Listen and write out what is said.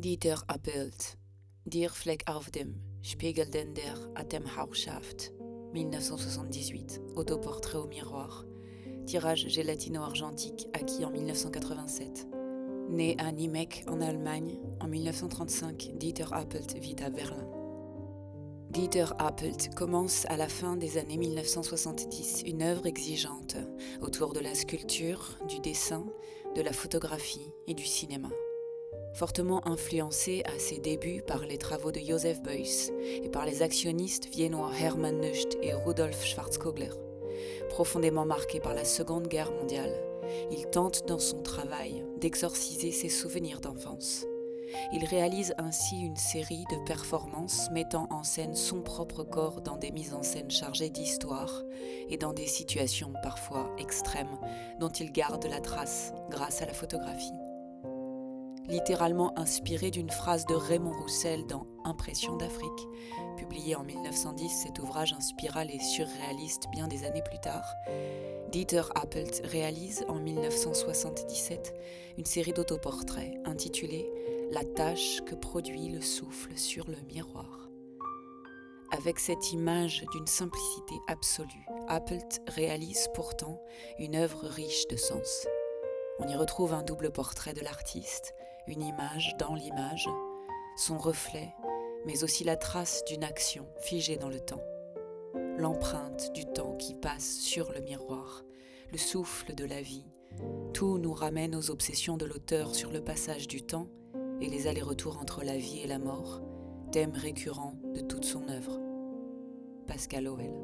Dieter Appelt, Dir Fleck auf dem Spiegelden der Atemhauchschaft, 1978, autoportrait au miroir, tirage gélatino-argentique acquis en 1987. Né à Nimeck en Allemagne en 1935, Dieter Appelt vit à Berlin. Dieter Appelt commence à la fin des années 1970 une œuvre exigeante autour de la sculpture, du dessin, de la photographie et du cinéma. Fortement influencé à ses débuts par les travaux de Joseph Beuys et par les actionnistes viennois Hermann Nücht et Rudolf Schwarzkogler, profondément marqué par la Seconde Guerre mondiale, il tente dans son travail d'exorciser ses souvenirs d'enfance. Il réalise ainsi une série de performances mettant en scène son propre corps dans des mises en scène chargées d'histoire et dans des situations parfois extrêmes dont il garde la trace grâce à la photographie. Littéralement inspiré d'une phrase de Raymond Roussel dans Impression d'Afrique, publié en 1910, cet ouvrage inspira les surréalistes bien des années plus tard. Dieter Appelt réalise en 1977 une série d'autoportraits intitulée La tâche que produit le souffle sur le miroir. Avec cette image d'une simplicité absolue, Appelt réalise pourtant une œuvre riche de sens. On y retrouve un double portrait de l'artiste, une image dans l'image, son reflet, mais aussi la trace d'une action figée dans le temps l'empreinte du temps qui passe sur le miroir, le souffle de la vie. Tout nous ramène aux obsessions de l'auteur sur le passage du temps et les allers-retours entre la vie et la mort, thème récurrent de toute son œuvre. Pascal Oel.